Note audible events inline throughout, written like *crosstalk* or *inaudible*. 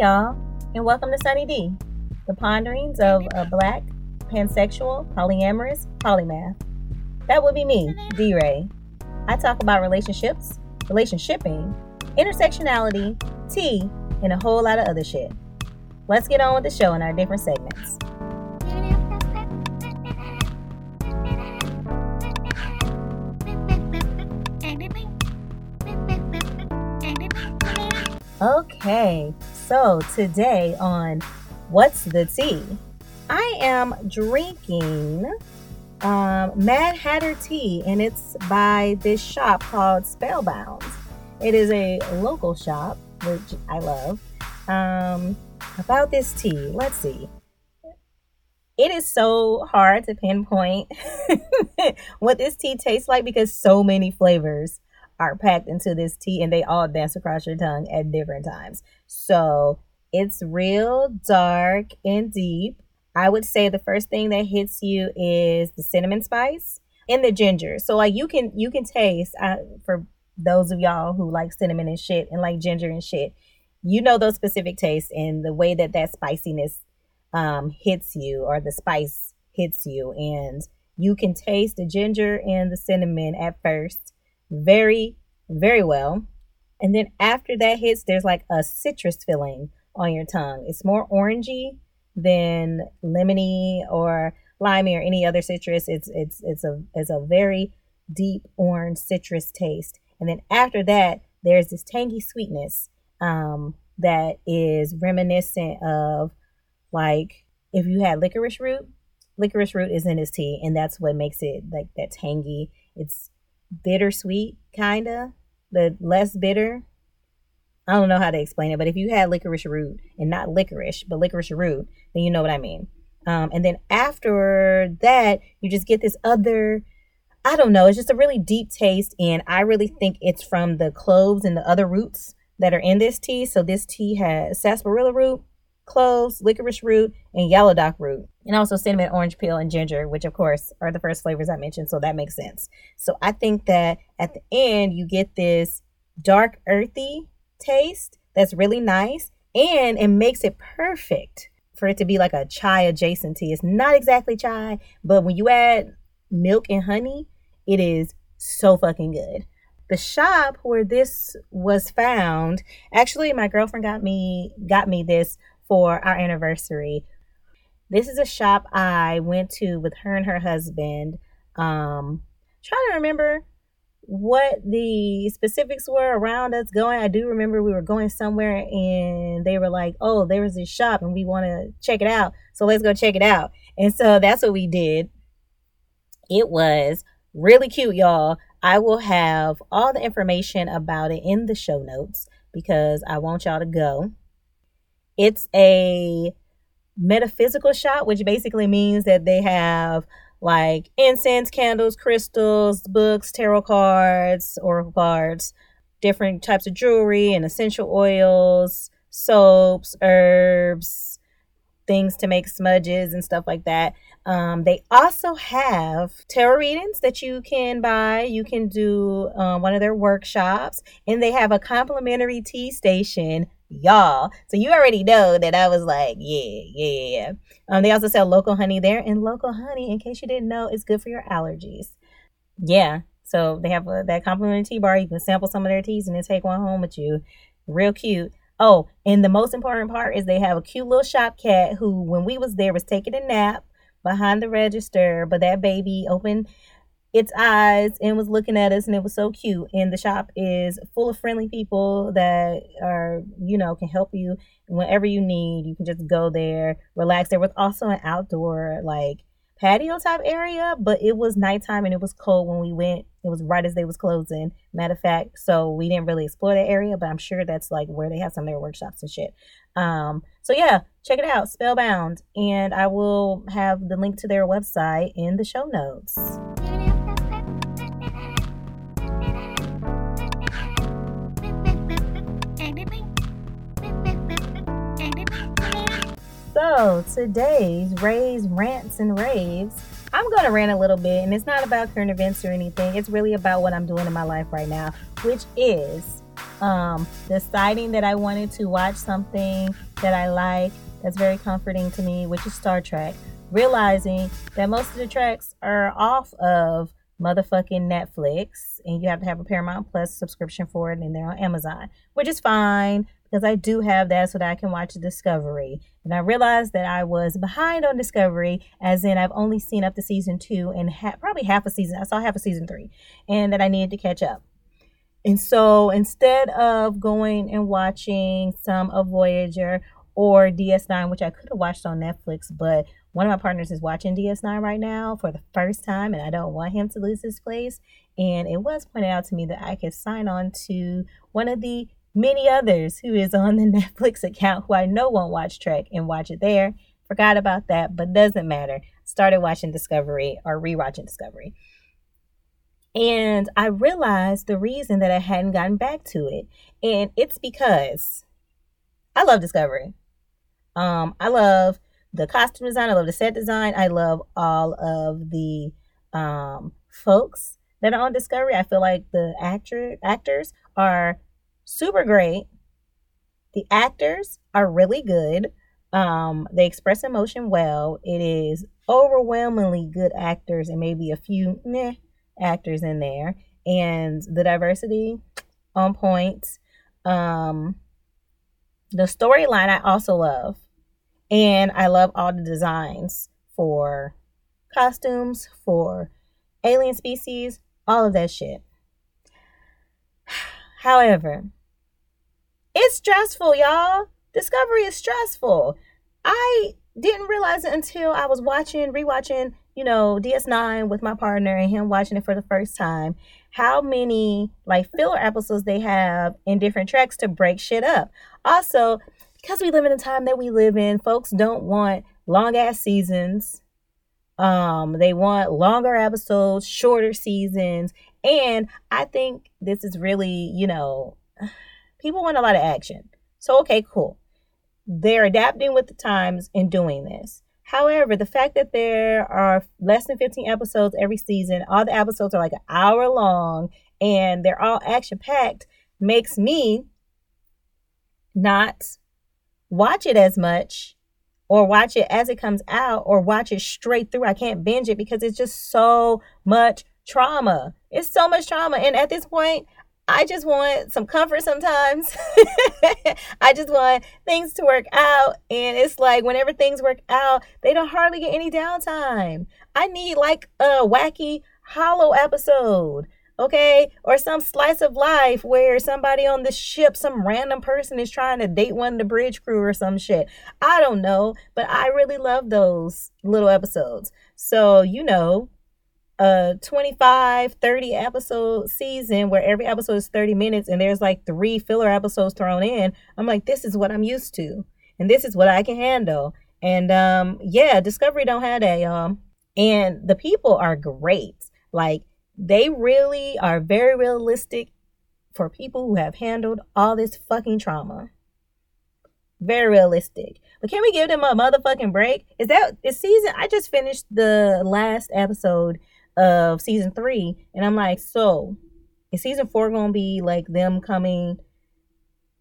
y'all, and welcome to Sunny D, the ponderings of a black, pansexual, polyamorous, polymath. That would be me, D Ray. I talk about relationships, relationshiping, intersectionality, tea, and a whole lot of other shit. Let's get on with the show in our different segments. Okay, so today on What's the Tea? I am drinking um, Mad Hatter tea, and it's by this shop called Spellbound. It is a local shop, which I love. Um, about this tea, let's see. It is so hard to pinpoint *laughs* what this tea tastes like because so many flavors are packed into this tea and they all dance across your tongue at different times. So it's real dark and deep. I would say the first thing that hits you is the cinnamon spice and the ginger. So like you can you can taste uh, for those of y'all who like cinnamon and shit and like ginger and shit. You know those specific tastes and the way that that spiciness um, hits you or the spice hits you and you can taste the ginger and the cinnamon at first very, very well. And then after that hits, there's like a citrus filling on your tongue. It's more orangey than lemony or limey or any other citrus. It's it's it's a it's a very deep orange citrus taste. And then after that, there's this tangy sweetness um, that is reminiscent of like if you had licorice root. Licorice root is in this tea, and that's what makes it like that tangy. It's bittersweet, kinda, but less bitter. I don't know how to explain it, but if you had licorice root and not licorice, but licorice root, then you know what I mean. Um, and then after that, you just get this other, I don't know, it's just a really deep taste. And I really think it's from the cloves and the other roots that are in this tea. So this tea has sarsaparilla root, cloves, licorice root, and yellow dock root, and also cinnamon, orange peel, and ginger, which of course are the first flavors I mentioned. So that makes sense. So I think that at the end you get this dark, earthy taste that's really nice, and it makes it perfect for it to be like a chai adjacent tea. It's not exactly chai, but when you add milk and honey, it is so fucking good. The shop where this was found, actually my girlfriend got me got me this for our anniversary. This is a shop I went to with her and her husband. Um, trying to remember what the specifics were around us going. I do remember we were going somewhere and they were like, "Oh, there was this shop and we want to check it out, so let's go check it out." And so that's what we did. It was really cute, y'all. I will have all the information about it in the show notes because I want y'all to go. It's a metaphysical shop, which basically means that they have like incense, candles, crystals, books, tarot cards, oracle cards, different types of jewelry and essential oils, soaps, herbs, things to make smudges and stuff like that. Um, they also have tarot readings that you can buy. You can do uh, one of their workshops, and they have a complimentary tea station y'all. So you already know that I was like, yeah, yeah. Um, they also sell local honey there, and local honey, in case you didn't know, is good for your allergies. Yeah. So they have a, that complimentary tea bar. You can sample some of their teas and then take one home with you. Real cute. Oh, and the most important part is they have a cute little shop cat who, when we was there, was taking a nap behind the register, but that baby opened its eyes and was looking at us and it was so cute. And the shop is full of friendly people that are you know can help you whenever you need. You can just go there relax. There was also an outdoor like patio type area but it was nighttime and it was cold when we went. It was right as they was closing. Matter of fact so we didn't really explore that area but i'm sure that's like where they have some of their workshops and shit. Um so yeah check it out spellbound. And i will have the link to their website in the show notes So, today's Ray's Rants and Raves, I'm going to rant a little bit, and it's not about current events or anything. It's really about what I'm doing in my life right now, which is um, deciding that I wanted to watch something that I like that's very comforting to me, which is Star Trek. Realizing that most of the Treks are off of motherfucking Netflix, and you have to have a Paramount Plus subscription for it, and they're on Amazon, which is fine because I do have that so that I can watch Discovery. And I realized that I was behind on Discovery, as in I've only seen up to season two and ha- probably half a season. I saw half a season three, and that I needed to catch up. And so instead of going and watching some of Voyager or DS9, which I could have watched on Netflix, but one of my partners is watching DS9 right now for the first time, and I don't want him to lose his place. And it was pointed out to me that I could sign on to one of the many others who is on the *laughs* Netflix account who I know won't watch Trek and watch it there. Forgot about that, but doesn't matter. Started watching Discovery or rewatching Discovery. And I realized the reason that I hadn't gotten back to it. And it's because I love Discovery. Um, I love the costume design, I love the set design, I love all of the um folks that are on Discovery. I feel like the actor actors are super great. The actors are really good. Um, they express emotion well. It is overwhelmingly good actors and maybe a few meh actors in there. And the diversity on point. Um, the storyline I also love. And I love all the designs for costumes, for alien species, all of that shit. *sighs* However, it's stressful, y'all. Discovery is stressful. I didn't realize it until I was watching, rewatching, you know, DS9 with my partner and him watching it for the first time. How many like filler episodes they have in different Treks to break shit up. Also, because we live in a time that we live in, folks don't want long ass seasons. Um, they want longer episodes, shorter seasons, and I think this is really, you know, people want a lot of action. So, okay, cool. They're adapting with the times in doing this. However, the fact that there are less than 15 episodes every season, all the episodes are like an hour long, and they're all action packed, makes me not watch it as much or watch it as it comes out or watch it straight through. I can't binge it because it's just so much trauma. It's so much trauma. And at this point, I just want some comfort sometimes. *laughs* I just want things to work out. And it's like whenever things work out, they don't hardly get any downtime. I need like a wacky holo episode. Okay, or some slice of life where somebody on the ship, some random person is trying to date one of the bridge crew or some shit. I don't know, but I really love those little episodes. So, you know, a 25 30 episode season where every episode is 30 minutes and there's like three filler episodes thrown in i'm like this is what i'm used to and this is what i can handle. And um yeah discovery don't have that y'all. And the people are great. Like they really are very realistic for people who have handled all this fucking trauma. Very realistic. But can we give them a motherfucking break? Is that is season i just finished the last episode of season three. And I'm like, so is season four gonna be like them coming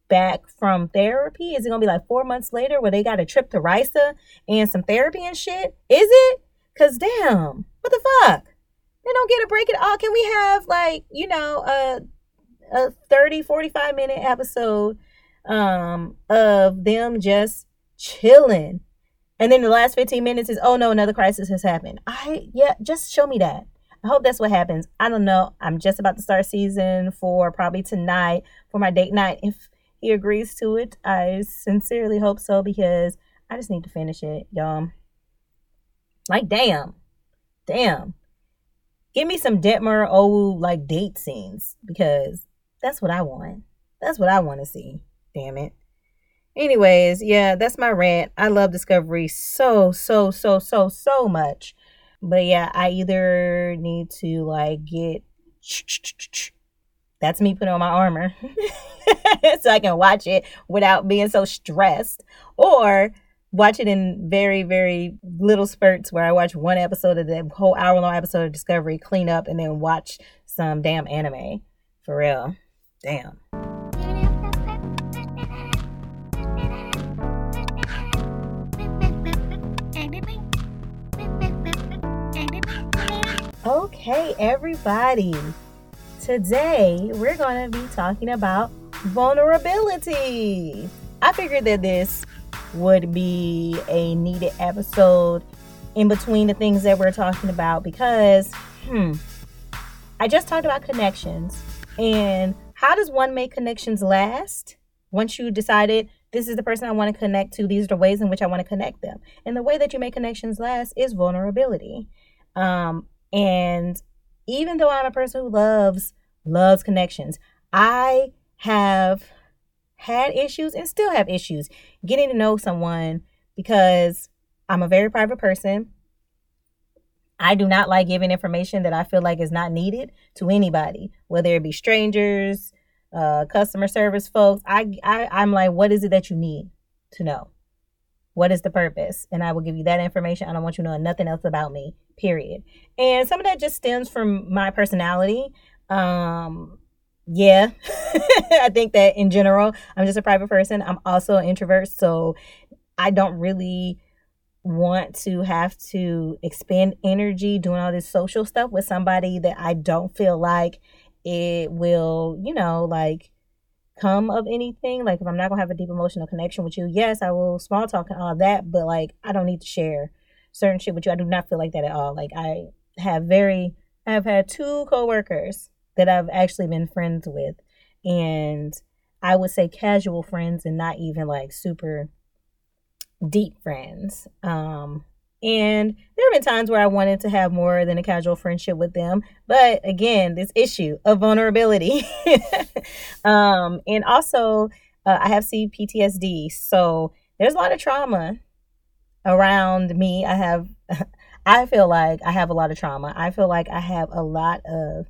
back from therapy? Is it gonna be like four months later where they got a trip to Risa and some therapy and shit? Is it? Cause damn, what the fuck? They don't get a break at all. Can we have like, you know, a a 30, 45 minute episode um of them just chilling and then the last 15 minutes is, oh no, another crisis has happened. I, yeah, just show me that. I hope that's what happens. I don't know. I'm just about to start season four, probably tonight for my date night. If he agrees to it, I sincerely hope so because I just need to finish it, y'all. Like, damn. Damn. Give me some Detmer old like date scenes because that's what I want. That's what I want to see. Damn it. Anyways, yeah, that's my rant. I love Discovery so, so, so, so, so much. But yeah, I either need to like get that's me putting on my armor *laughs* so I can watch it without being so stressed or watch it in very, very little spurts where I watch one episode of the whole hour long episode of Discovery, clean up, and then watch some damn anime. For real. Damn. Okay, everybody. Today we're going to be talking about vulnerability. I figured that this would be a needed episode in between the things that we're talking about because, hmm, I just talked about connections and how does one make connections last once you decided this is the person I want to connect to, these are the ways in which I want to connect them. And the way that you make connections last is vulnerability. Um, and even though I'm a person who loves loves connections, I have had issues and still have issues getting to know someone because I'm a very private person. I do not like giving information that I feel like is not needed to anybody, whether it be strangers, uh, customer service folks. I, I I'm like, what is it that you need to know? What is the purpose? And I will give you that information. I don't want you knowing nothing else about me, period. And some of that just stems from my personality. Um, yeah, *laughs* I think that in general, I'm just a private person. I'm also an introvert, so I don't really want to have to expend energy doing all this social stuff with somebody that I don't feel like it will, you know, like come of anything. Like if I'm not gonna have a deep emotional connection with you, yes, I will small talk and all that, but like I don't need to share certain shit with you. I do not feel like that at all. Like I have very I have had two coworkers that I've actually been friends with and I would say casual friends and not even like super deep friends. Um and there have been times where I wanted to have more than a casual friendship with them. But again, this issue of vulnerability. *laughs* um, and also, uh, I have CPTSD. So there's a lot of trauma around me. I have, *laughs* I feel like I have a lot of trauma. I feel like I have a lot of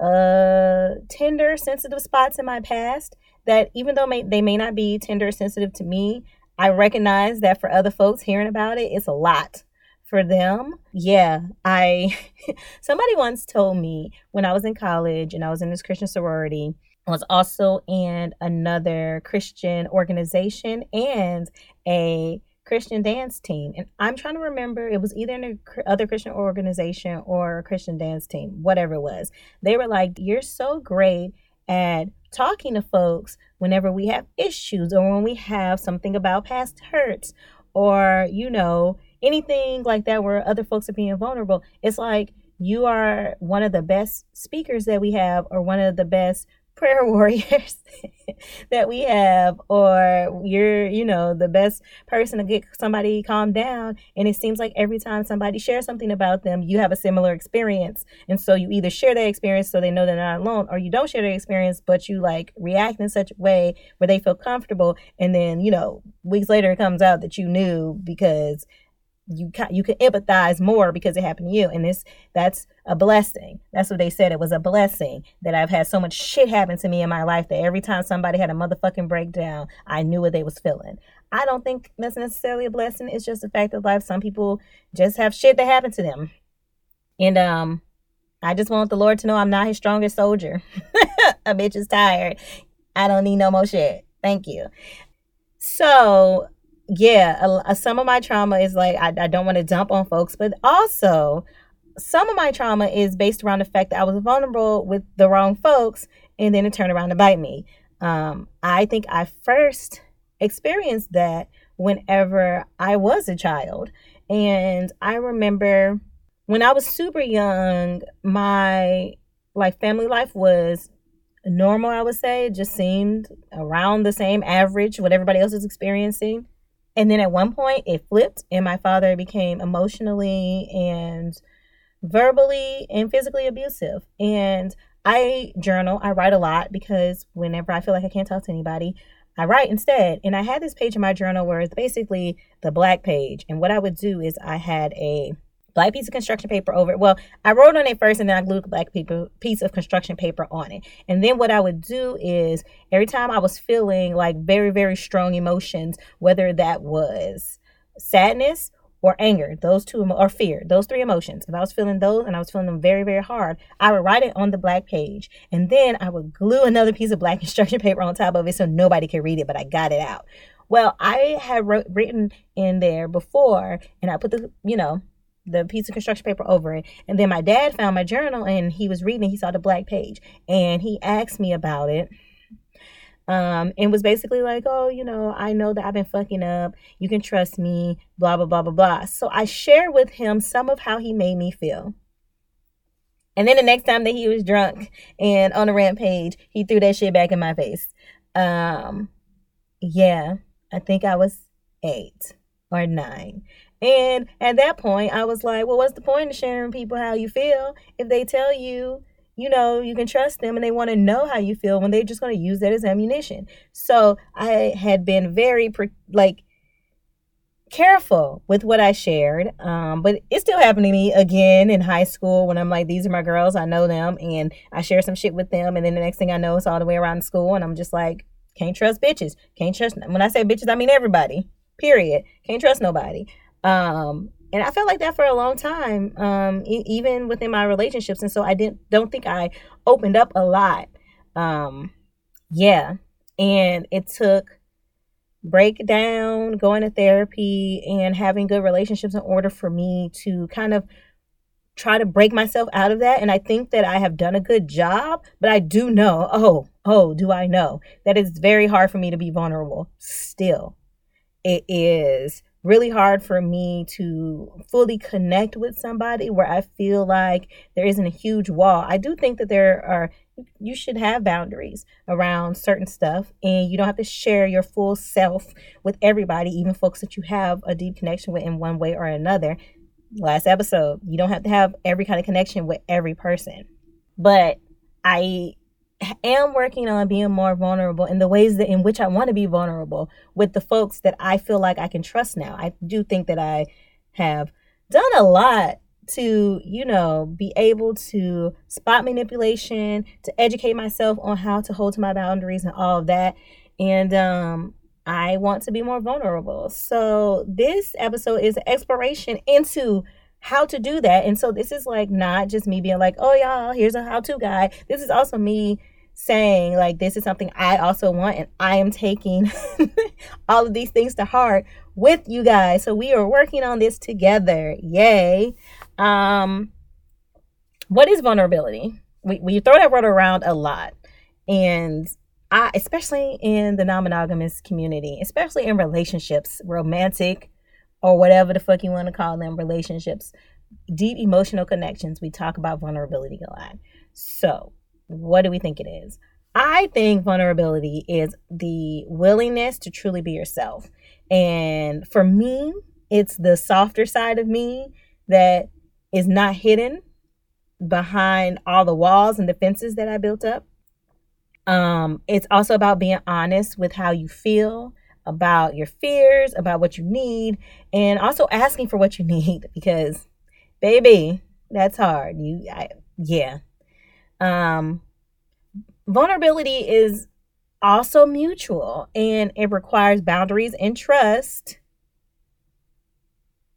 uh tender sensitive spots in my past that even though may, they may not be tender sensitive to me I recognize that for other folks hearing about it, it's a lot for them. Yeah, I *laughs* somebody once told me when I was in college and I was in this Christian sorority, I was also in another Christian organization and a Christian dance team. And I'm trying to remember, it was either in a other Christian organization or a Christian dance team, whatever it was. They were like, You're so great at talking to folks whenever we have issues or when we have something about past hurts or, you know, anything like that where other folks are being vulnerable. It's like you are one of the best speakers that we have or one of the best prayer *laughs* warriors that we have or you're you know the best person to get somebody calmed down. And it seems like every time somebody shares something about them you have a similar experience. And so you either share that experience so they know they're not alone or you don't share the experience but you like react in such a way where they feel comfortable. And then you know weeks later it comes out that you knew because you can you can empathize more because it happened to you and this that's a blessing. That's what they said it was a blessing that i've had so much shit happen to me in my life that every time somebody had a motherfucking breakdown i knew what they was feeling. I don't think that's necessarily a blessing it's just a fact of life some people just have shit that happened to them. And um i just want the lord to know i'm not his strongest soldier. *laughs* A bitch is tired. I don't need no more shit. Thank you. So yeah, a, a, some of my trauma is like I, I don't want to dump on folks, but also some of my trauma is based around the fact that I was vulnerable with the wrong folks and then it turned around to bite me. Um, I think I first experienced that whenever I was a child. And I remember when I was super young, my like family life was normal, I would say. It just seemed around the same average, what everybody else is experiencing. And then at one point it flipped, and my father became emotionally and verbally and physically abusive. And I journal, I write a lot because whenever I feel like I can't talk to anybody, I write instead. And I had this page in my journal where it's basically the black page. And what I would do is I had a black piece of construction paper over it. Well, I wrote on it first and then I glued a black paper, piece of construction paper on it. And then what I would do is every time I was feeling like very, very strong emotions, whether that was sadness or anger, those two, or fear, those three emotions. If I was feeling those and I was feeling them very, very hard, I would write it on the black page. And then I would glue another piece of black *laughs* construction paper on top of it so nobody could read it, but I got it out. Well, I had wrote, written in there before and I put the, you know, the piece of construction paper over it. And then my dad found my journal and he was reading, he saw the black page and he asked me about it. Um, and was basically like, oh, you know, I know that I've been fucking up. You can trust me, blah, blah, blah, blah, blah. So I shared with him some of how he made me feel. And then the next time that he was drunk and on a rampage, he threw that shit back in my face. Um, yeah, I think I was eight or nine. And at that point, I was like, well, what's the point of sharing people how you feel if they tell you, you know, you can trust them and they want to know how you feel when they're just going to use that as ammunition. So I had been very, like, careful with what I shared. Um, but it still happened to me again in high school when I'm like, these are my girls, I know them, and I share some shit with them. And then the next thing I know, it's all the way around school, and I'm just like, can't trust bitches. Can't trust. When I say bitches, I mean everybody. Period. Can't trust nobody. Um, and I felt like that for a long time, um, e- even within my relationships. And so I didn't don't think I opened up a lot. Um, yeah, and it took breakdown, going to therapy, and having good relationships in order for me to kind of try to break myself out of that. And I think that I have done a good job, but I do know, oh, oh, do I know that it's very hard for me to be vulnerable still. It is really hard for me to fully connect with somebody where I feel like there isn't a huge wall. I do think that there are you should have boundaries around certain stuff and you don't have to share your full self with everybody, even folks that you have a deep connection with in one way or another. Last episode, you don't have to have every kind of connection with every person. But I am working on being more vulnerable in the ways that in which I want to be vulnerable with the folks that I feel like I can trust now. I do think that I have done a lot to, you know, be able to spot manipulation, to educate myself on how to hold to my boundaries and all of that. And um I want to be more vulnerable. So this episode is an exploration into how to do that. And so this is like not just me being like, oh, y'all, here's a how to guide. This is also me saying, like, this is something I also want, and I am taking *laughs* all of these things to heart with you guys. So we are working on this together. Yay. Um, what is vulnerability? We, we throw that word around a lot. And I, especially in the non monogamous community, especially in relationships, romantic, or whatever the fuck you want to call them relationships, deep emotional connections, we talk about vulnerability a lot. So, what do we think it is? I think vulnerability is the willingness to truly be yourself. And for me, it's the softer side of me that is not hidden behind all the walls and defenses that I built up. Um, it's also about being honest with how you feel about your fears, about what you need, and also asking for what you *laughs* need because, baby, that's hard. You, I, yeah. Um, vulnerability is also mutual and it requires boundaries and trust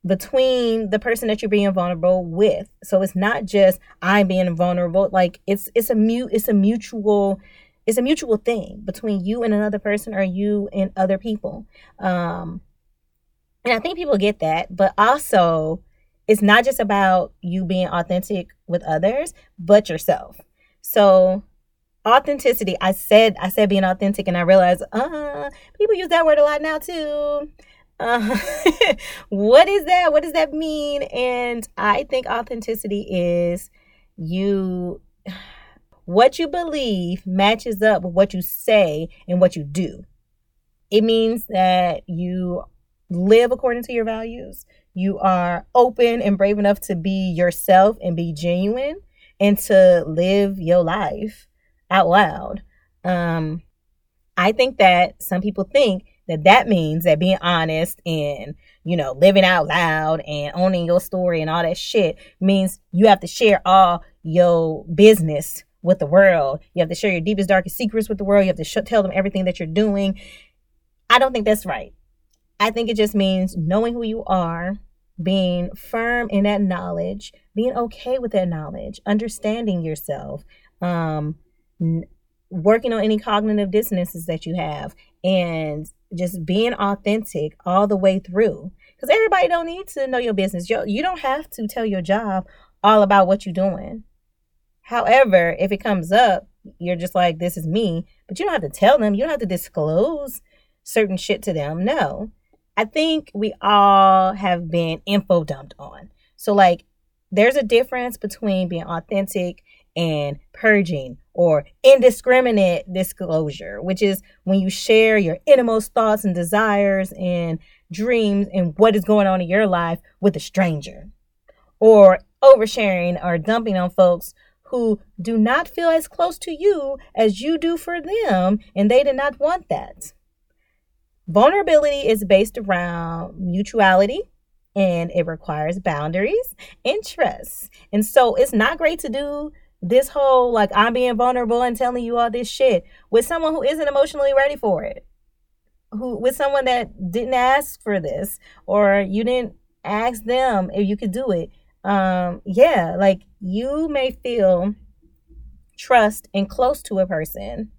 between the person that you're being vulnerable with. So it's not just I'm being vulnerable. Like it's it's a mute it's a mutual it's a mutual thing between you and another person or you and other people. Um, and I think people get that, but also it's not just about you being authentic with others, but yourself. So authenticity, I said I said being authentic, and I realized, uh, people use that word a lot now too. Uh, *laughs* what is that? What does that mean? And I think authenticity is you what you believe matches up with what you say and what you do. It means that you live according to your values. You are open and brave enough to be yourself and be genuine and to live your life out loud. Um, I think that some people think that that means that being honest and you know living out loud and owning your story and all that shit means you have to share all your business with the world. You have to share your deepest, darkest secrets with the world. You have to sh- tell them everything that you're doing. I don't think that's right. I think it just means knowing who you are, being firm in that knowledge, being okay with that knowledge, understanding yourself, um, n- working on any cognitive dissonances that you have, and just being authentic all the way through. Because everybody don't need to know your business. You, you don't have to tell your job all about what you're doing. However, if it comes up, you're just like, this is me. But you don't have to tell them. You don't have to disclose certain shit to them. No. I think we all have been info dumped on. So, like, there's a difference between being authentic and purging or indiscriminate disclosure, which is when you share your innermost thoughts and desires and dreams and what is going on in your life with a stranger, or oversharing or dumping on folks who do not feel as close to you as you do for them, and they did not want that. Vulnerability is based around mutuality and it requires boundaries and trust. And so it's not great to do this whole like I'm being vulnerable and telling you all this shit with someone who isn't emotionally ready for it. Who with someone that didn't ask for this or you didn't ask them if you could do it. Um yeah, like you may feel trust and close to a person,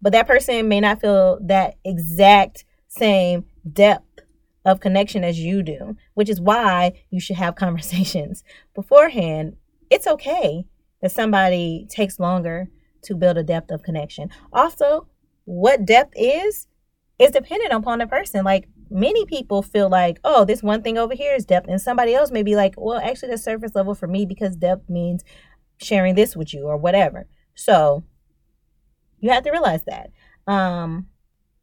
but that person may not feel that exact same depth of connection as you do, which is why you should have *laughs* conversations beforehand. It's okay that somebody takes longer to build a depth of connection. Also, what depth is is dependent upon the person. Like many people feel like, oh, this one thing over here is depth, and somebody else may be like, well, actually, the surface level for me because depth means sharing this with you or whatever. So you have to realize that. Um,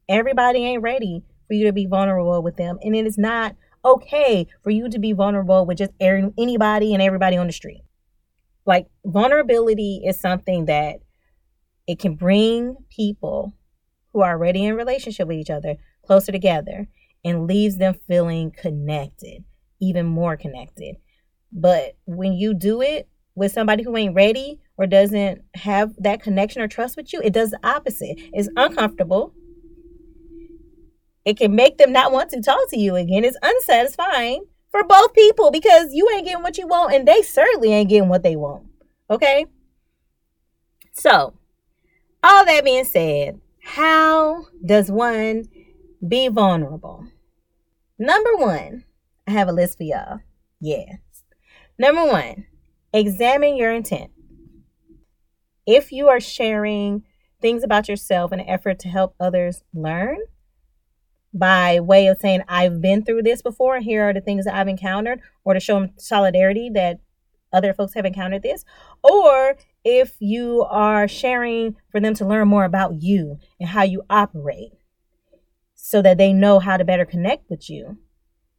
everybody ain't ready for you to be vulnerable with them. And it is not okay for you to be vulnerable with just anybody and everybody on the street. Like vulnerability is something that it can bring people who are already in relationship with each other closer together and leaves them feeling connected, even more connected. But when you do it with somebody who ain't ready or doesn't have that connection or trust with you, it does the opposite. It's uncomfortable it can make them not want to talk to you again. It's unsatisfying for both people because you ain't getting what you want and they certainly ain't getting what they want. Okay? So, all that being said, how does one be vulnerable? Number one, I have a list for y'all. Yeah. Number one, examine your intent. If you are sharing things about yourself in an effort to help others learn, by way of saying I've been through this before and here are the things that I've encountered or to show them solidarity that other folks have encountered this or if you are sharing for them to learn more about you and how you operate so that they know how to better connect with you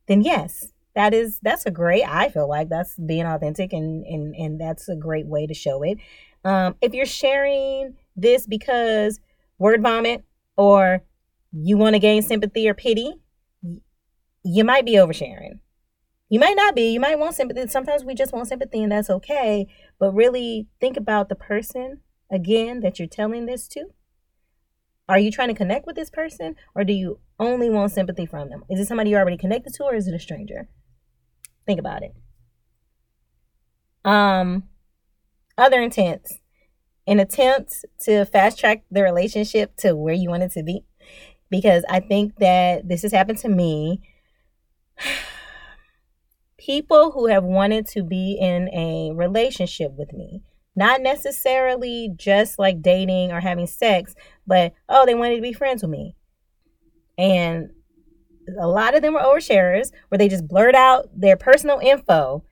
then yes that is that's a great i feel like that's being authentic and and and that's a great way to show it um if you're sharing this because word vomit or you want to gain sympathy or pity, you might be oversharing. You might not be. You might want sympathy. Sometimes we just want sympathy, and that's okay. But really think about the person again that you're telling this to. Are you trying to connect with this person, or do you only want sympathy from them? Is it somebody you're already connected to, or is it a stranger? Think about it. Um, other intents. An attempt to fast track the relationship to where you want it to be because I think that this has happened to me. *sighs* People who have wanted to be in a relationship with me, not necessarily just like dating or having sex, but oh, they wanted to be friends with me. And a lot of them were oversharers where they just blurt out their personal info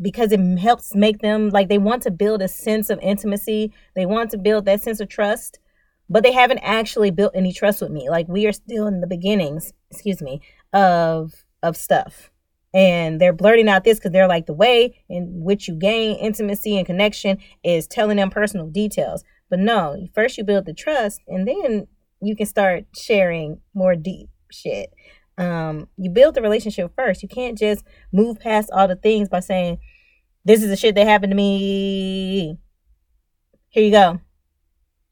because it helps make them like they want to build a sense of intimacy. They want to build that sense of trust but they haven't actually built any trust with me. Like we are still in the beginnings, excuse me, of of stuff. And they're blurting out this because they're like the way in which you gain intimacy and connection is telling them personal details. But no, first you build the trust and then you can start sharing more deep shit. Um, you build the relationship first. You can't just move past all the things by saying, This is the shit that happened to me. Here you go.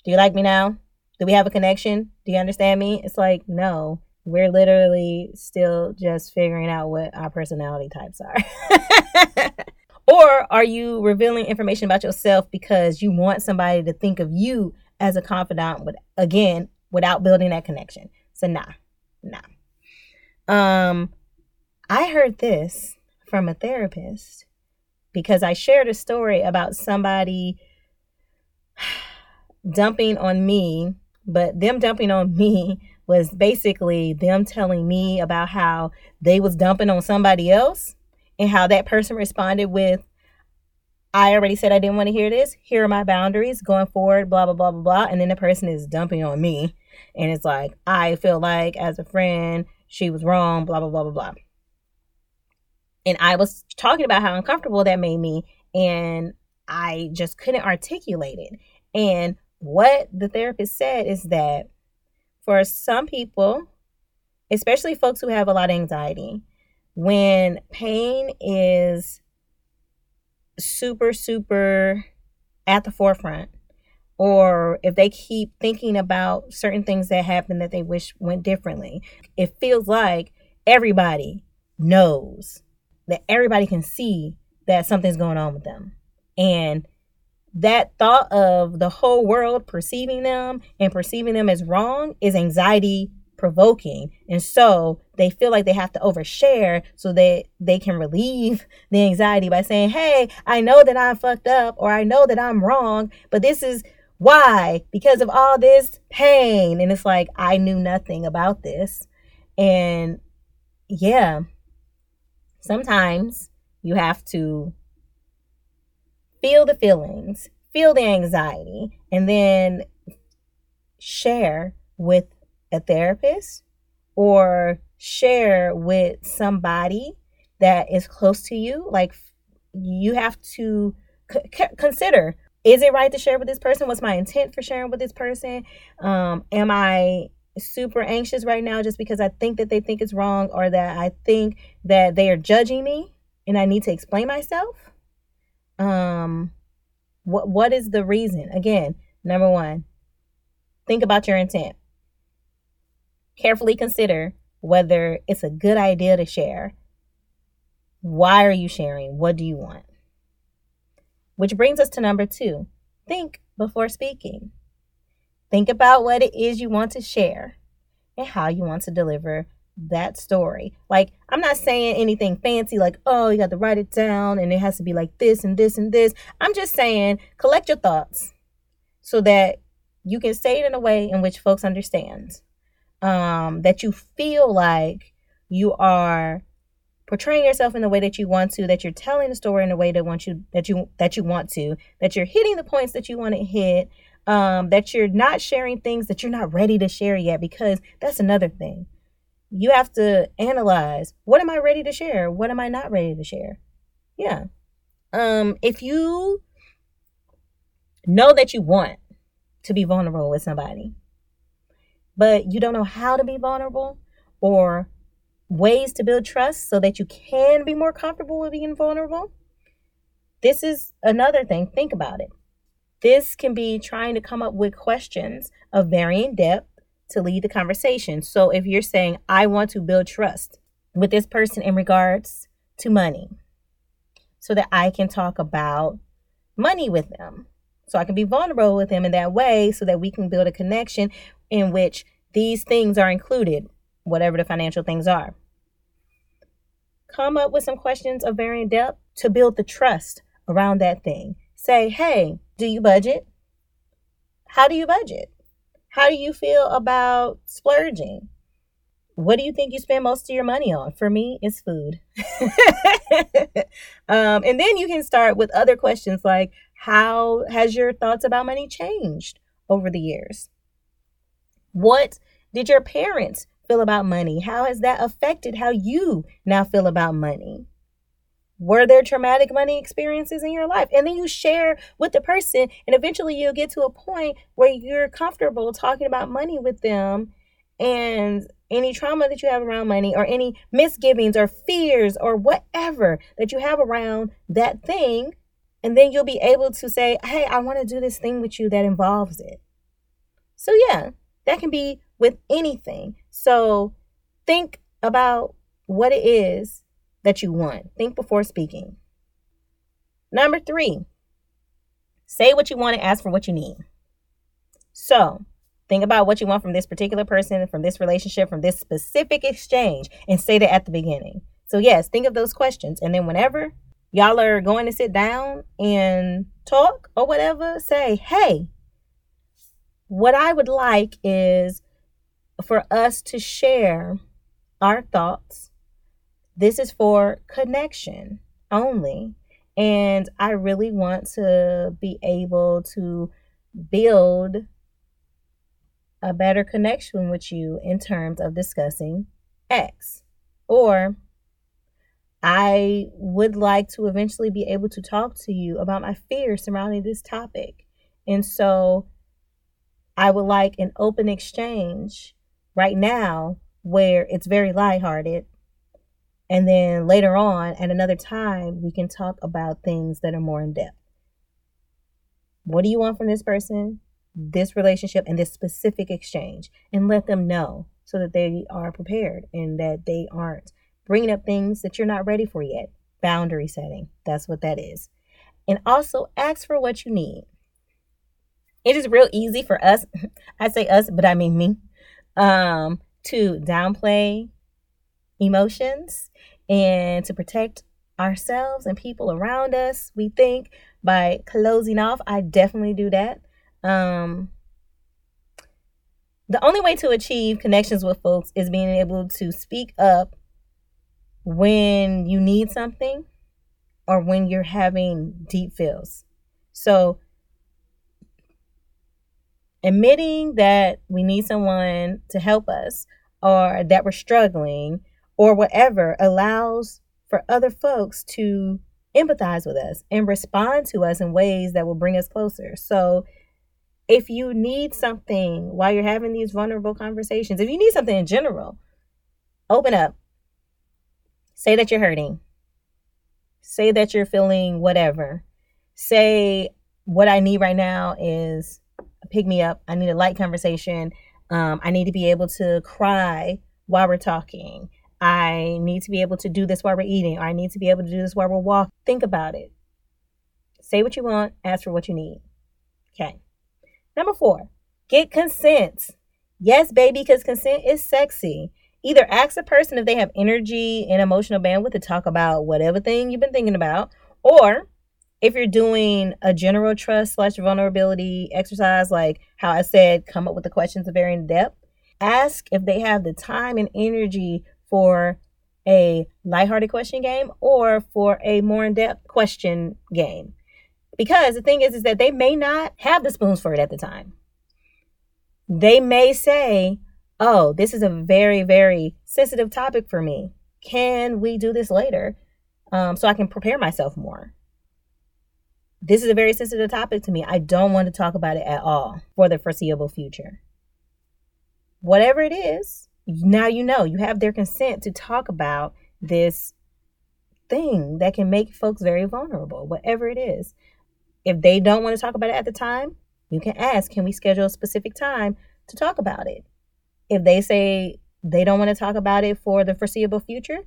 Do you like me now? Do we have a connection? Do you understand me? It's like, no, we're literally still just figuring out what our personality types are. *laughs* or are you revealing information about yourself because you want somebody to think of you as a confidant with again without building that connection? So nah, nah. Um, I heard this from a therapist because I shared a story about somebody *sighs* dumping on me, but them dumping on me was basically them telling me about how they was dumping on somebody else and how that person responded with I already said I didn't want to hear this. Here are my boundaries going forward, blah, blah, blah, blah, blah. And then the person is dumping on me. And it's like, I feel like as a friend, she was wrong, blah, blah, blah, blah, blah. And I was talking about how uncomfortable that made me. And I just couldn't articulate it. And what the therapist said is that for some people, especially folks who have a lot of anxiety, when pain is super, super at the forefront, or if they keep thinking about certain things that happened that they wish went differently, it feels like everybody knows that everybody can see that something's going on with them. And that thought of the whole world perceiving them and perceiving them as wrong is anxiety provoking. And so they feel like they have to overshare so that they can relieve the anxiety by saying, Hey, I know that I'm fucked up or I know that I'm wrong, but this is why? Because of all this pain. And it's like, I knew nothing about this. And yeah, sometimes you have to feel the feelings, feel the anxiety, and then share with a therapist or share with somebody that is close to you. Like you have to c- consider is it right to share with this person? What's my intent for sharing with this person? Um, am I super anxious right now just because I think that they think it's wrong or that I think that they are judging me and I need to explain myself? Um, what what is the reason? Again, number one, think about your intent. Carefully consider whether it's a good idea to share. Why are you sharing? What do you want? Which brings us to number two think before speaking. Think about what it is you want to share and how you want to deliver that story. Like, I'm not saying anything fancy, like, oh, you got to write it down and it has to be like this and this and this. I'm just saying, collect your thoughts so that you can say it in a way in which folks understand. Um, that you feel like you are portraying yourself in the way that you want to, that you're telling the story in the way that want you that you that you want to, that you're hitting the points that you want to hit, um, that you're not sharing things that you're not ready to share yet, because that's another thing you have to analyze what am I ready to share? What am I not ready to share? Yeah. Um, if you know that you want to be vulnerable with somebody, but you don't know how to be vulnerable or ways to build trust so that you can be more comfortable with being vulnerable, this is another thing. Think about it. This can be trying to come up with questions of varying depth to lead the conversation. So if you're saying, I want to build trust with this person in regards to money, so that I can talk about money with them. So I can be vulnerable with them in that way so that we can build a connection in which these things are included, whatever the financial things are. Come up with some questions of varying depth to build the trust around that thing. Say, hey, do you budget? How do you budget? How do you feel about splurging? What do you think you spend most of your money on? For me, it's food. *laughs* um, and then you can start with other questions like How has your thoughts about money changed over the years? What did your parents feel about money? How has that affected how you now feel about money? Were there traumatic money experiences in your life? And then you share with the person and eventually you'll get to a point where you're comfortable talking about money with them and any trauma that you have around money or any misgivings or fears or whatever that you have around that thing and then you'll be able to say hey i want to do this thing with you that involves it. So yeah that can be with anything. So think about what it is that you want. Think before speaking. Number three, say what you want and ask for what you need. So Think about what you want from this particular person, from this relationship, from this specific exchange, and say that at the beginning. So, yes, think of those questions. And then, whenever y'all are going to sit down and talk or whatever, say, hey, what I would like is for us to share our thoughts. This is for connection only. And I really want to be able to build a better connection with you in terms of discussing X. Or I would like to eventually be able to talk to you about my fears surrounding this topic. And so I would like an open exchange right now where it's very lighthearted. And then later on, at another time, we can talk about things that are more in depth. What do you want from this person? this relationship and this specific exchange and let them know so that they are prepared and that they aren't bringing up things that you're not ready for yet. Boundary setting. That's what that is. And also ask for what you need. It is real easy for us, *laughs* I say us, but I mean me, um, to downplay emotions and to protect ourselves and people around us. We think by closing off, I definitely do that. Um, the only way to achieve connections with folks is being able to speak up when you need something or when you're having deep feels. So, admitting that we need someone to help us or that we're struggling or whatever allows for other folks to empathize with us and respond to us in ways that will bring us closer. So, if you need something while you're having these vulnerable conversations, if you need something in general, open up. Say that you're hurting. Say that you're feeling whatever. Say what I need right now is pick me up. I need a light conversation. Um, I need to be able to cry while we're talking. I need to be able to do this while we're eating, or I need to be able to do this while we're walking. Think about it. Say what you want, ask for what you need. Okay. Number four, get consent. Yes, baby, because consent is sexy. Either ask a person if they have energy and emotional bandwidth to talk about whatever thing you've been thinking about, or if you're doing a general trust slash vulnerability exercise, like how I said, come up with the questions of varying depth, ask if they have the time and energy for a lighthearted question game or for a more in-depth question game. Because the thing is, is that they may not have the spoons for it at the time. They may say, oh, this is a very, very sensitive topic for me. Can we do this later um, so I can prepare myself more? This is a very sensitive topic to me. I don't want to talk about it at all for the foreseeable future. Whatever it is, now you know you have their consent to talk about this thing that can make folks very vulnerable, whatever it is. If they don't want to talk about it at the time, you can ask, can we schedule a specific time to talk about it? If they say they don't want to talk about it for the foreseeable future,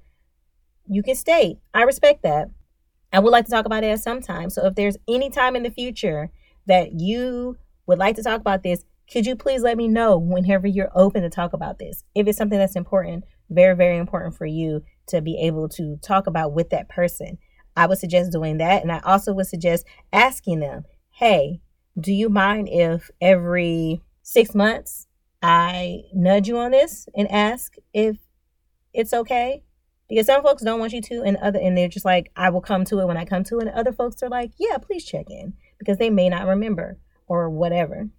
you can state, I respect that. I would like to talk about it at some time. So if there's any time in the future that you would like to talk about this, could you please let me know whenever you're open to talk about this? If it's something that's important, very, very important for you to be able to talk about with that person. I would suggest doing that. And I also would suggest asking them, hey, do you mind if every six months I nudge you on this and ask if it's okay? Because some folks don't want you to, and other, and they're just like, I will come to it when I come to it. And other folks are like, yeah, please check in because they may not remember or whatever.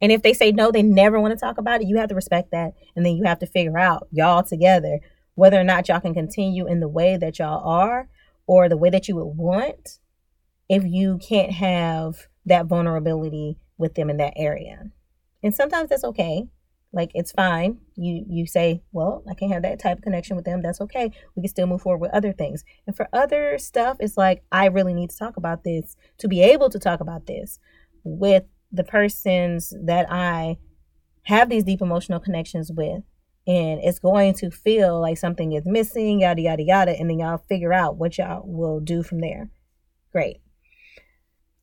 And if they say no, they never want to talk about it, you have to respect that. And then you have to figure out, y'all together, whether or not y'all can continue in the way that y'all are or the way that you would want if you can't have that vulnerability with them in that area. And sometimes that's okay. Like it's fine. You you say, well, I can't have that type of connection with them. That's okay. We can still move forward with other things. And for other stuff, it's like I really need to talk about this to be able to talk about this with the persons that I have these deep emotional connections with and it's going to feel like something is missing, yada, yada, yada. And then y'all figure out what y'all will do from there. Great.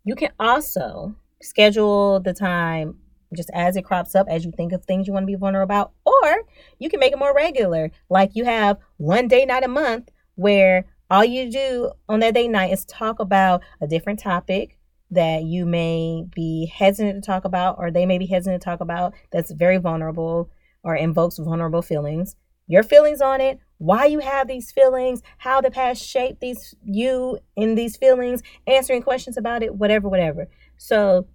You can also schedule the time just as it crops up, as you think of things you want to be vulnerable about, or you can make it more regular. Like you have one day night a month where all you do on that day night is talk about a different topic that you may be hesitant to talk about, or they may be hesitant to talk about that's very vulnerable or invokes vulnerable feelings. Your feelings on it, why you have these feelings, how the past shaped these you in these feelings, answering questions about it, whatever, whatever. So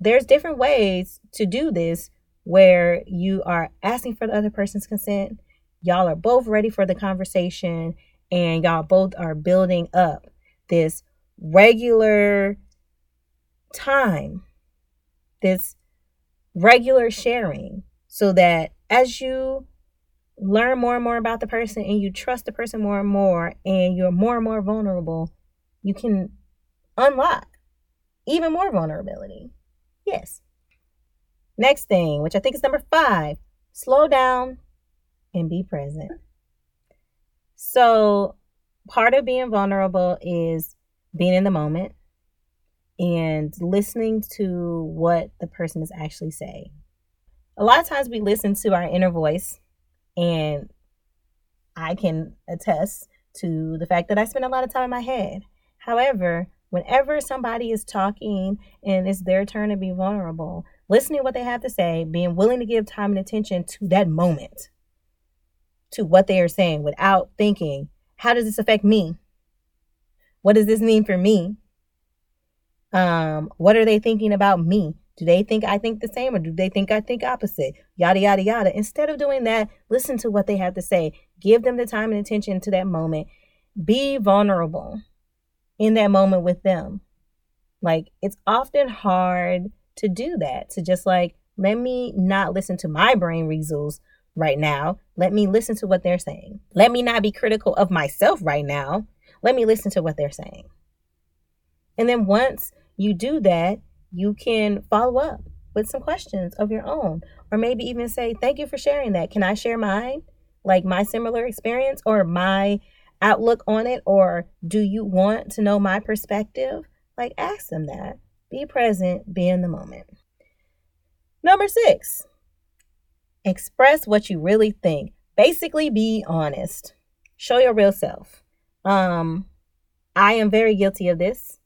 there's different ways to do this where you are asking for the other person's consent. Y'all are both ready for the conversation and y'all both are building up this regular time, this regular sharing, so that as you learn more and more about the person and you trust the person more and more and you're more and more vulnerable, you can unlock even more vulnerability. Yes. Next thing, which I think is number five, slow down and be present. So, part of being vulnerable is being in the moment and listening to what the person is actually saying. A lot of times we listen to our inner voice, and I can attest to the fact that I spend a lot of time in my head. However, whenever somebody is talking and it's their turn to be vulnerable, listening to what they have to say, being willing to give time and attention to that moment, to what they are saying without thinking, how does this affect me? What does this mean for me? Um, what are they thinking about me? Do they think I think the same or do they think I think opposite? Yada, yada, yada. Instead of doing that, listen to what they have to say. Give them the time and attention to that moment. Be vulnerable in that moment with them. Like, it's often hard to do that, to just like, let me not listen to my brain results right now. Let me listen to what they're saying. Let me not be critical of myself right now. Let me listen to what they're saying. And then once you do that, you can follow up with some questions of your own, or maybe even say, Thank you for sharing that. Can I share mine? Like my similar experience or my outlook on it, or do you want to know my perspective? Like, ask them that. Be present, be in the moment. Number six, express what you really think. Basically, be honest. Show your real self. Um, I am very guilty of this.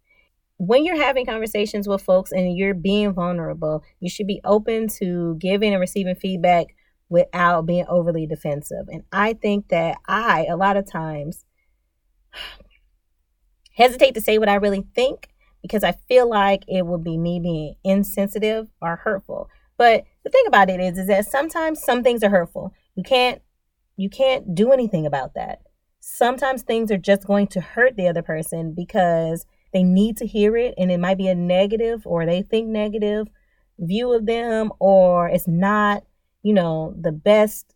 When you're having conversations with folks and you're being vulnerable, you should be open to giving and receiving feedback without being overly defensive. And I think that I, a lot of times, *sighs* hesitate to say what I really think because I feel like it would be me being insensitive or hurtful. But the thing about it is, is that sometimes some things are hurtful. You can't, you can't do anything about that. Sometimes things are just going to hurt the other person because they need to hear it, and it might be a negative or they think negative view of them, or it's not, you know, the best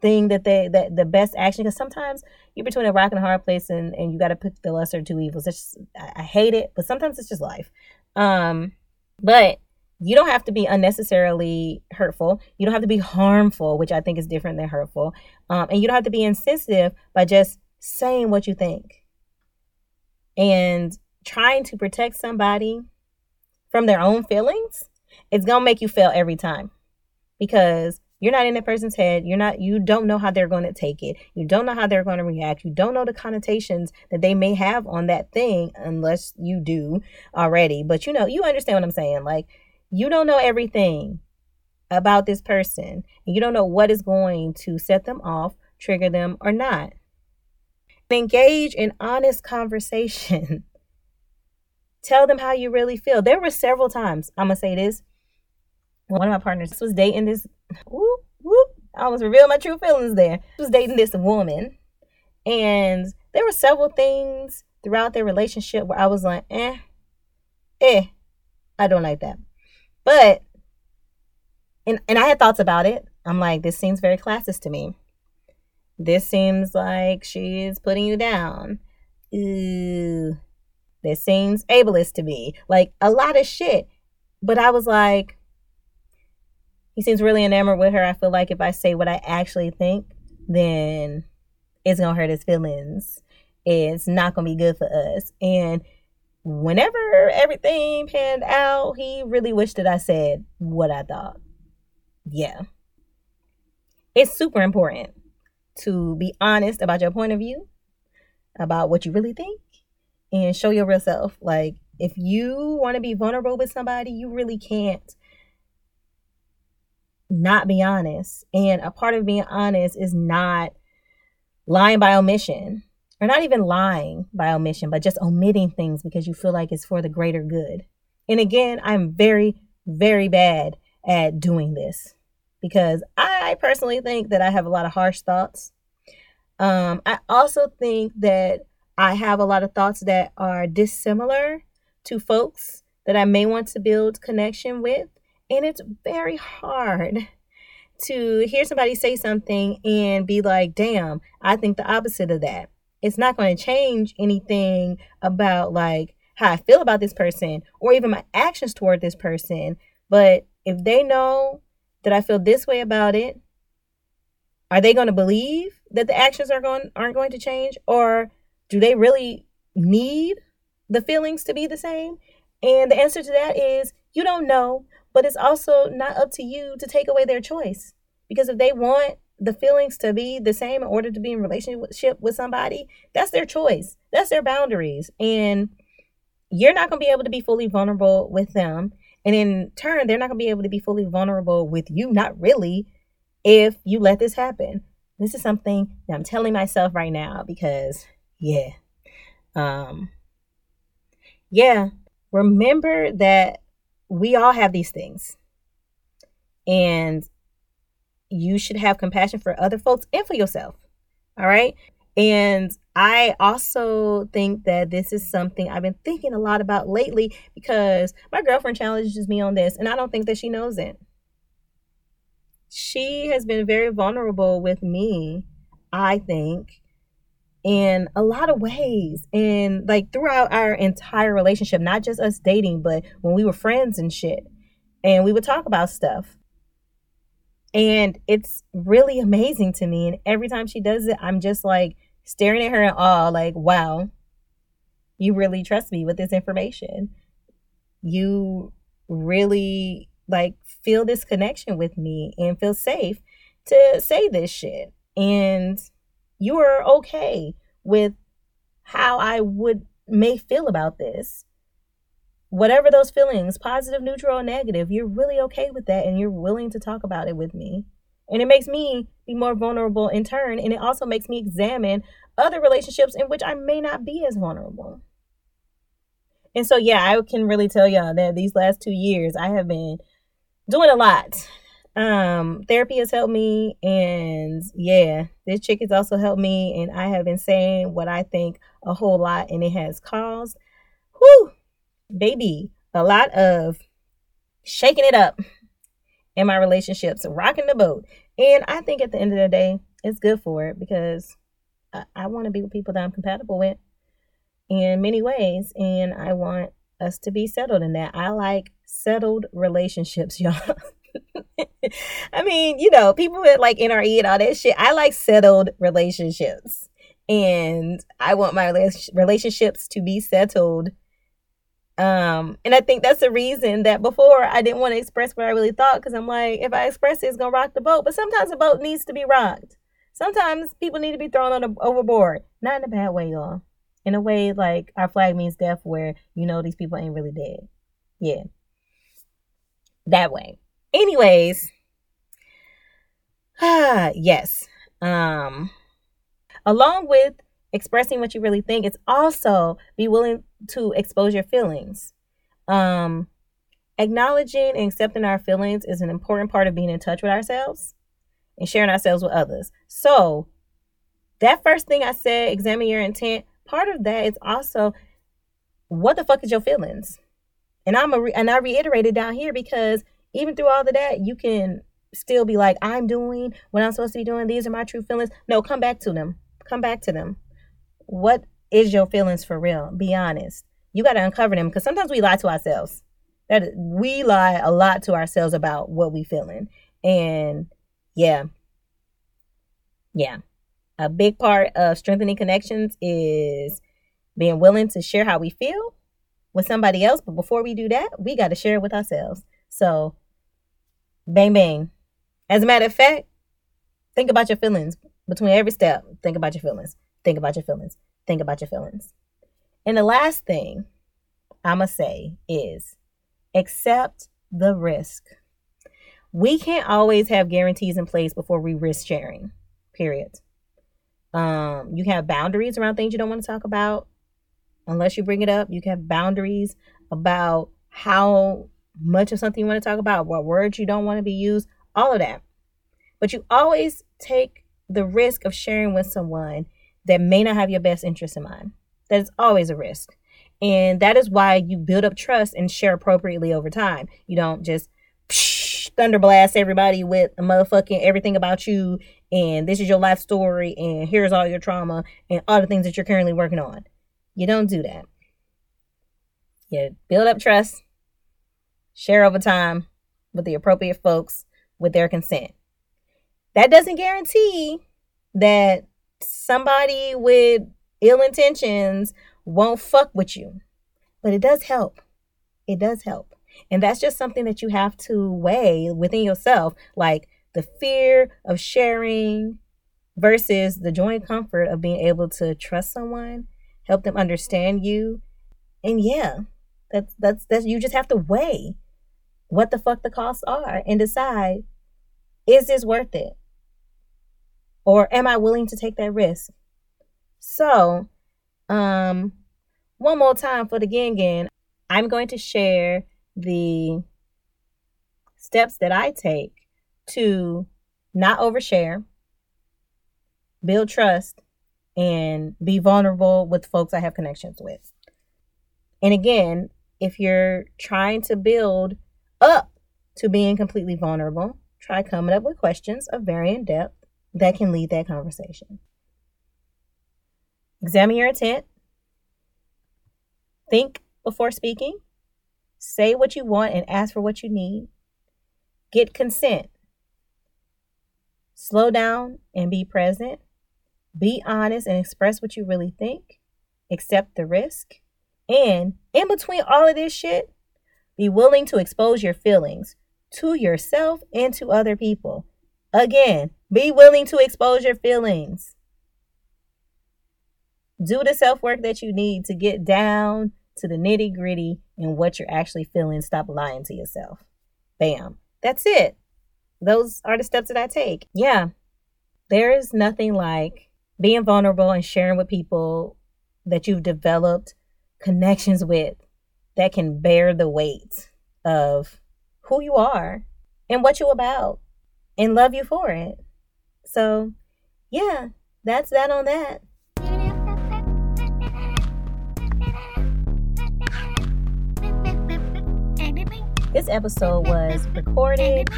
thing that they that the best action because sometimes you're between a rock and a hard place and and you got to pick the lesser two evils it's just, I, I hate it but sometimes it's just life um but you don't have to be unnecessarily hurtful. You don't have to be harmful, which I think is different than hurtful. Um, and you don't have to be insensitive by just saying what you think. And trying to protect somebody from their own feelings, it's going to make you fail every time because you're not in that person's head. You're not, you don't know how they're going to take it. You don't know how they're going to react. You don't know the connotations that they may have on that thing unless you do already. But you know, you understand what I'm saying. Like, you don't know everything about this person. And you don't know what is going to set them off, trigger them, or not. Engage in honest conversation. *laughs* Tell them how you really feel. There were several times, I'm going to say this. One of my partners was dating this, whoop, whoop, I almost revealed my true feelings there. was dating this woman. And there were several things throughout their relationship where I was like, eh, eh, I don't like that. But and and I had thoughts about it. I'm like, this seems very classist to me. This seems like she's putting you down. Ooh. This seems ableist to me. Like a lot of shit. But I was like, he seems really enamored with her. I feel like if I say what I actually think, then it's gonna hurt his feelings. It's not gonna be good for us. And whenever everything panned out, he really wished that I said what I thought. yeah. It's super important to be honest about your point of view, about what you really think, and show your real self. Like, if you want to be vulnerable with somebody, you really can't not be honest. And a part of being honest is not lying by omission, or not even lying by omission, but just omitting things because you feel like it's for the greater good. And again, I'm very, very bad at doing this because I personally think that I have a lot of harsh thoughts. Um, I also think that I have a lot of thoughts that are dissimilar to folks that I may want to build connection with. And it's very hard to hear somebody say something and be like, damn, I think the opposite of that. It's not going to change anything about like how I feel about this person or even my actions toward this person. But if they know that I feel this way about it, are they going to believe that the actions are going aren't going to change or do they really need the feelings to be the same? And the answer to that is you don't know, but it's also not up to you to take away their choice. Because if they want the feelings to be the same in order to be in relationship with somebody, that's their choice. That's their boundaries. And you're not going to be able to be fully vulnerable with them. And in turn, they're not going to be able to be fully vulnerable with you, not really, if you let this happen. This is something that I'm telling myself right now because, yeah. Um, yeah, remember that we all have these things. And you should have compassion for other folks and for yourself. All right. And I also think that this is something I've been thinking a lot about lately because my girlfriend challenges me on this and I don't think that she knows it. She has been very vulnerable with me, I think, in a lot of ways. And like throughout our entire relationship, not just us dating, but when we were friends and shit. And we would talk about stuff. And it's really amazing to me. And every time she does it, I'm just like staring at her in awe, like, wow, you really trust me with this information. You really like feel this connection with me and feel safe to say this shit. And you are okay with how I would may feel about this whatever those feelings, positive, neutral, or negative, you're really okay with that and you're willing to talk about it with me. And it makes me be more vulnerable in turn. And it also makes me examine other relationships in which I may not be as vulnerable. And so, yeah, I can really tell y'all that these last two years I have been doing a lot. Um, therapy has helped me, and yeah, this chick has also helped me. And I have been saying what I think a whole lot, and it has caused, whew, baby, a lot of shaking it up in my relationships, rocking the boat. And I think at the end of the day, it's good for it because I, I want to be with people that I'm compatible with in many ways. And I want us to be settled in that. I like settled relationships, *laughs* y'all. *laughs* I mean, you know, people with like NRE and all that shit. I like settled relationships. And I want my relationships to be settled um, and I think that's the reason that before I didn't want to express what I really thought because I'm like, if I express it, it's gonna rock the boat. But sometimes the boat needs to be rocked. Sometimes people need to be thrown on a, overboard, not in a bad way, y'all. In a way like our flag means death, where you know these people ain't really dead. Yeah, that way. Anyways, ah, *sighs* yes. Um, along with expressing what you really think, it's also be willing to expose your feelings. Um, acknowledging and accepting our feelings is an important part of being in touch with ourselves and sharing ourselves with others. So, that first thing I said, examine your intent, part of that is also what the fuck is your feelings? And I'm a re- and I reiterated down here because even through all of that, you can still be like, I'm doing what I'm supposed to be doing. These are my true feelings. No, come back to them. Come back to them what is your feelings for real? Be honest. You got to uncover them because sometimes we lie to ourselves. That we lie a lot to ourselves about what we feeling. And yeah. Yeah. A big part of strengthening connections is being willing to share how we feel with somebody else. But before we do that, we got to share it with ourselves. So, bang, bang. As a matter of fact, think about your feelings between every step. Think about your feelings. Think about your feelings. Think about your feelings. And the last thing I'm going to say is accept the risk. We can't always have guarantees in place before we risk sharing, period. Um, you have boundaries around things you don't want to talk about unless you bring it up. You can have boundaries about how much of something you want to talk about, what words you don't want to be used, all of that. But you always take the risk of sharing with someone that may not have your best interest in mind. That is always a risk. And that is why you build up trust and share appropriately over time. You don't just psh, thunderblast everybody with a motherfucking everything about you and this is your life story and here's all your trauma and all the things that you're currently working on. You don't do that. You build up trust, share over time with the appropriate folks with their consent. That doesn't guarantee that somebody with ill intentions won't fuck with you, but it does help. It does help. And that's just something that you have to weigh within yourself like the fear of sharing versus the joy and comfort of being able to trust someone, help them understand you. And yeah, that's that's that's you just have to weigh what the fuck the costs are and decide is this worth it? Or am I willing to take that risk? So, um, one more time for the Gingan, I'm going to share the steps that I take to not overshare, build trust, and be vulnerable with folks I have connections with. And again, if you're trying to build up to being completely vulnerable, try coming up with questions of varying depth that can lead that conversation. Examine your intent. Think before speaking. Say what you want and ask for what you need. Get consent. Slow down and be present. Be honest and express what you really think. Accept the risk. And in between all of this shit, be willing to expose your feelings to yourself and to other people. Again, be willing to expose your feelings. Do the self work that you need to get down to the nitty gritty and what you're actually feeling. Stop lying to yourself. Bam. That's it. Those are the steps that I take. Yeah. There is nothing like being vulnerable and sharing with people that you've developed connections with that can bear the weight of who you are and what you're about and love you for it. So, yeah, that's that on that. This episode was recorded,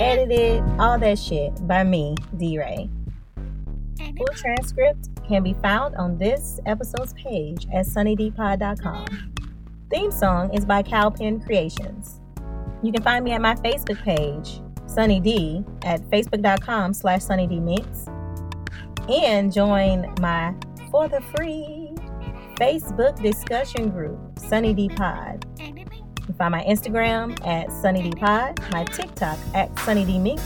edited, all that shit by me, D Ray. Full transcript can be found on this episode's page at sunnydpod.com. Theme song is by Cowpen Creations. You can find me at my Facebook page, Sunny D, at facebook.com slash sunnydminx, and join my for the free Facebook discussion group, Sunny D Pod. You can find my Instagram at Sunny D Pod, my TikTok at Sunny D Minx,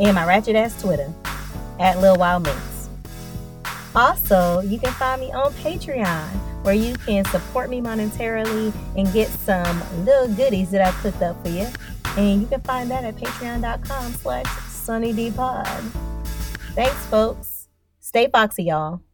and my ratchet ass Twitter at Lil Wild Minx. Also, you can find me on Patreon where you can support me monetarily and get some little goodies that I cooked up for you. And you can find that at patreon.com slash sunnydpod. Thanks, folks. Stay foxy, y'all.